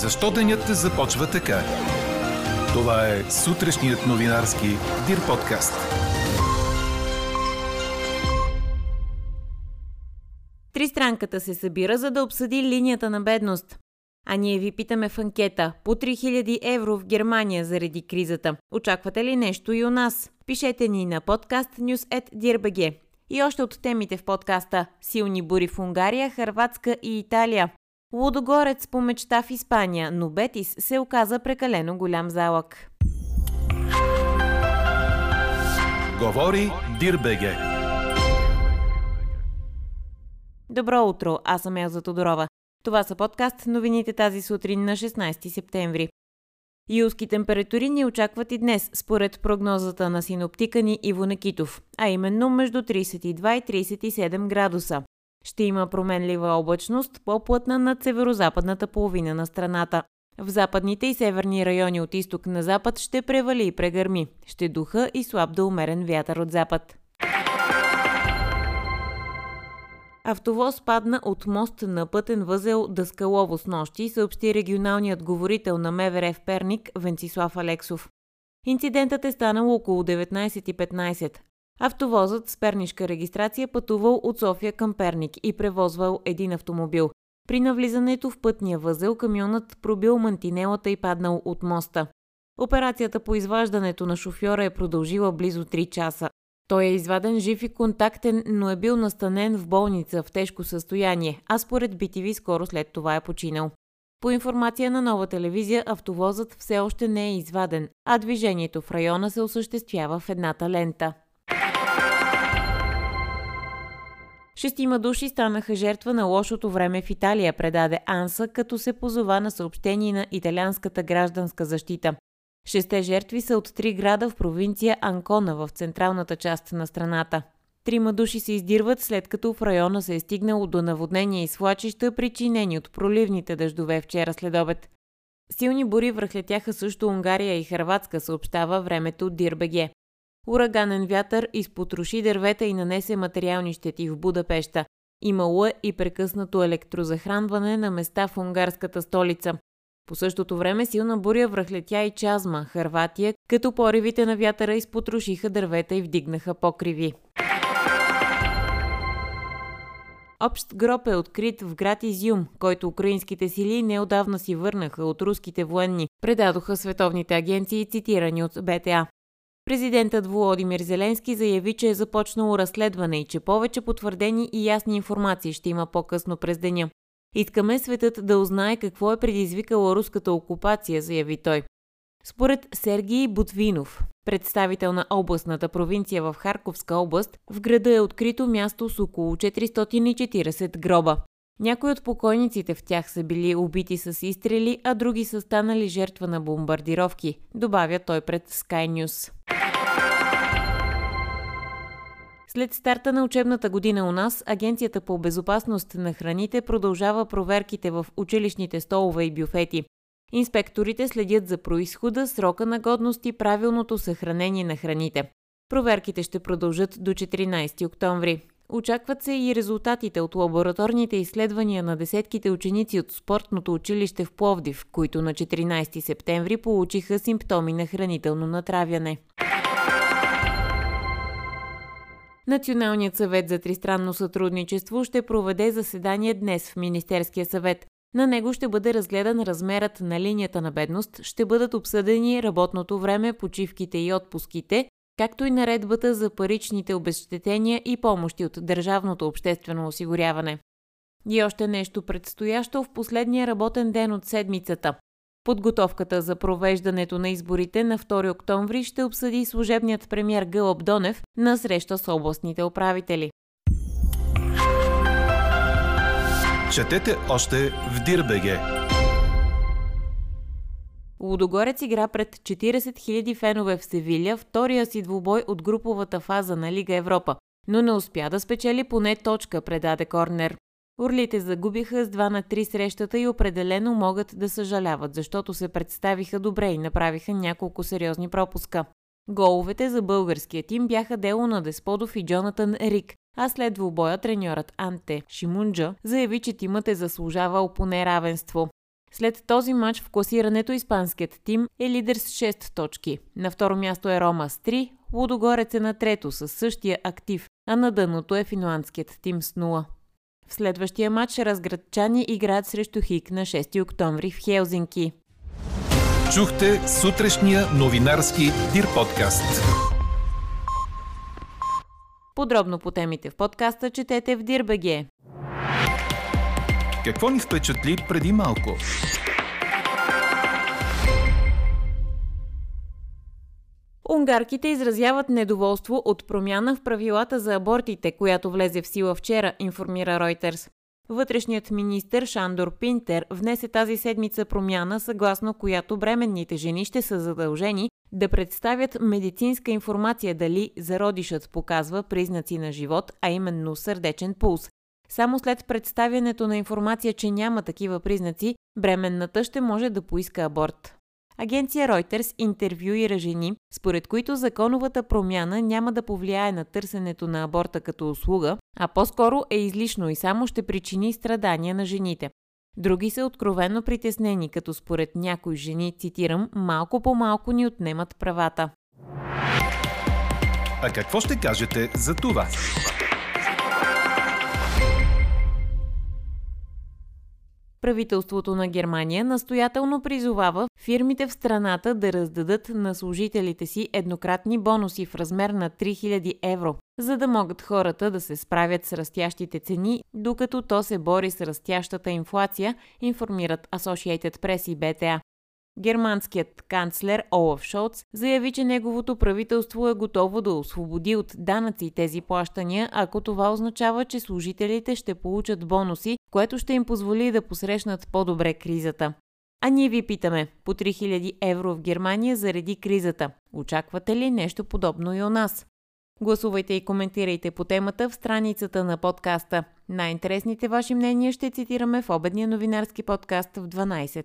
Защо денят започва така? Това е сутрешният новинарски Дир подкаст. Тристранката се събира, за да обсъди линията на бедност. А ние ви питаме в анкета по 3000 евро в Германия заради кризата. Очаквате ли нещо и у нас? Пишете ни на подкаст news.dirbg. И още от темите в подкаста – силни бури в Унгария, Харватска и Италия. Лудогорец по мечта в Испания, но Бетис се оказа прекалено голям залък. Говори Дирбеге. Добро утро, аз съм Елза Тодорова. Това са подкаст новините тази сутрин на 16 септември. Юлски температури ни очакват и днес, според прогнозата на синоптика ни Иво Некитов, а именно между 32 и 37 градуса. Ще има променлива облачност, по-плътна над северо-западната половина на страната. В западните и северни райони от изток на запад ще превали и прегърми. Ще духа и слаб да умерен вятър от запад. Автовоз падна от мост на пътен възел Дъскалово с нощи, съобщи регионалният говорител на МВР в Перник Венцислав Алексов. Инцидентът е станал около 19.15. Автовозът с пернишка регистрация пътувал от София към Перник и превозвал един автомобил. При навлизането в пътния възел камионът пробил мантинелата и паднал от моста. Операцията по изваждането на шофьора е продължила близо 3 часа. Той е изваден жив и контактен, но е бил настанен в болница в тежко състояние, а според BTV скоро след това е починал. По информация на нова телевизия, автовозът все още не е изваден, а движението в района се осъществява в едната лента. Шестима души станаха жертва на лошото време в Италия, предаде Анса, като се позова на съобщение на италианската гражданска защита. Шесте жертви са от три града в провинция Анкона в централната част на страната. Трима души се издирват след като в района се е стигнало до наводнения и свлачища, причинени от проливните дъждове вчера след обед. Силни бури връхлетяха също Унгария и Хрватска, съобщава времето Дирбеге. Ураганен вятър изпотроши дървета и нанесе материални щети в Будапешта. Имало е и прекъснато електрозахранване на места в унгарската столица. По същото време силна буря връхлетя и Чазма, Харватия, като поривите на вятъра изпотрошиха дървета и вдигнаха покриви. Общ гроб е открит в град Изюм, който украинските сили неодавна си върнаха от руските военни, предадоха световните агенции, цитирани от БТА. Президентът Володимир Зеленски заяви, че е започнало разследване и че повече потвърдени и ясни информации ще има по-късно през деня. Искаме светът да узнае какво е предизвикала руската окупация, заяви той. Според Сергий Бутвинов, представител на областната провинция в Харковска област, в града е открито място с около 440 гроба. Някои от покойниците в тях са били убити с изстрели, а други са станали жертва на бомбардировки, добавя той пред Sky News. След старта на учебната година у нас, Агенцията по безопасност на храните продължава проверките в училищните столове и бюфети. Инспекторите следят за происхода, срока на годност и правилното съхранение на храните. Проверките ще продължат до 14 октомври. Очакват се и резултатите от лабораторните изследвания на десетките ученици от спортното училище в Пловдив, които на 14 септември получиха симптоми на хранително натравяне. Националният съвет за тристранно сътрудничество ще проведе заседание днес в Министерския съвет. На него ще бъде разгледан размерът на линията на бедност, ще бъдат обсъдени работното време, почивките и отпуските, както и наредбата за паричните обезщетения и помощи от държавното обществено осигуряване. И още нещо предстоящо в последния работен ден от седмицата. Подготовката за провеждането на изборите на 2 октомври ще обсъди служебният премьер Гълъб Донев на среща с областните управители. Четете още в Дирбеге. Лудогорец игра пред 40 000 фенове в Севиля втория си двубой от груповата фаза на Лига Европа, но не успя да спечели поне точка, предаде Корнер. Орлите загубиха с 2 на 3 срещата и определено могат да съжаляват, защото се представиха добре и направиха няколко сериозни пропуска. Головете за българския тим бяха дело на Десподов и Джонатан Рик, а след двубоя треньорът Анте Шимунджа заяви, че тимът е заслужавал поне равенство. След този матч в класирането испанският тим е лидер с 6 точки. На второ място е Рома с 3, Лудогорец е на трето с същия актив, а на дъното е финландският тим с 0. В следващия матч разградчани играят срещу Хик на 6 октомври в Хелзинки. Чухте сутрешния новинарски Дир подкаст. Подробно по темите в подкаста четете в Дирбеге. Какво ни впечатли преди малко? Унгарките изразяват недоволство от промяна в правилата за абортите, която влезе в сила вчера, информира Reuters. Вътрешният министр Шандор Пинтер внесе тази седмица промяна, съгласно която бременните жени ще са задължени да представят медицинска информация дали зародишът показва признаци на живот, а именно сърдечен пулс. Само след представянето на информация, че няма такива признаци, бременната ще може да поиска аборт. Агенция Reuters интервюира жени, според които законовата промяна няма да повлияе на търсенето на аборта като услуга, а по-скоро е излишно и само ще причини страдания на жените. Други са откровенно притеснени, като според някои жени, цитирам, малко по малко ни отнемат правата. А какво ще кажете за това? Правителството на Германия настоятелно призовава фирмите в страната да раздадат на служителите си еднократни бонуси в размер на 3000 евро, за да могат хората да се справят с растящите цени, докато то се бори с растящата инфлация, информират Associated Press и BTA. Германският канцлер Олаф Шолц заяви, че неговото правителство е готово да освободи от данъци тези плащания, ако това означава, че служителите ще получат бонуси, което ще им позволи да посрещнат по-добре кризата. А ние ви питаме, по 3000 евро в Германия заради кризата. Очаквате ли нещо подобно и у нас? Гласувайте и коментирайте по темата в страницата на подкаста. Най-интересните ваши мнения ще цитираме в обедния новинарски подкаст в 12.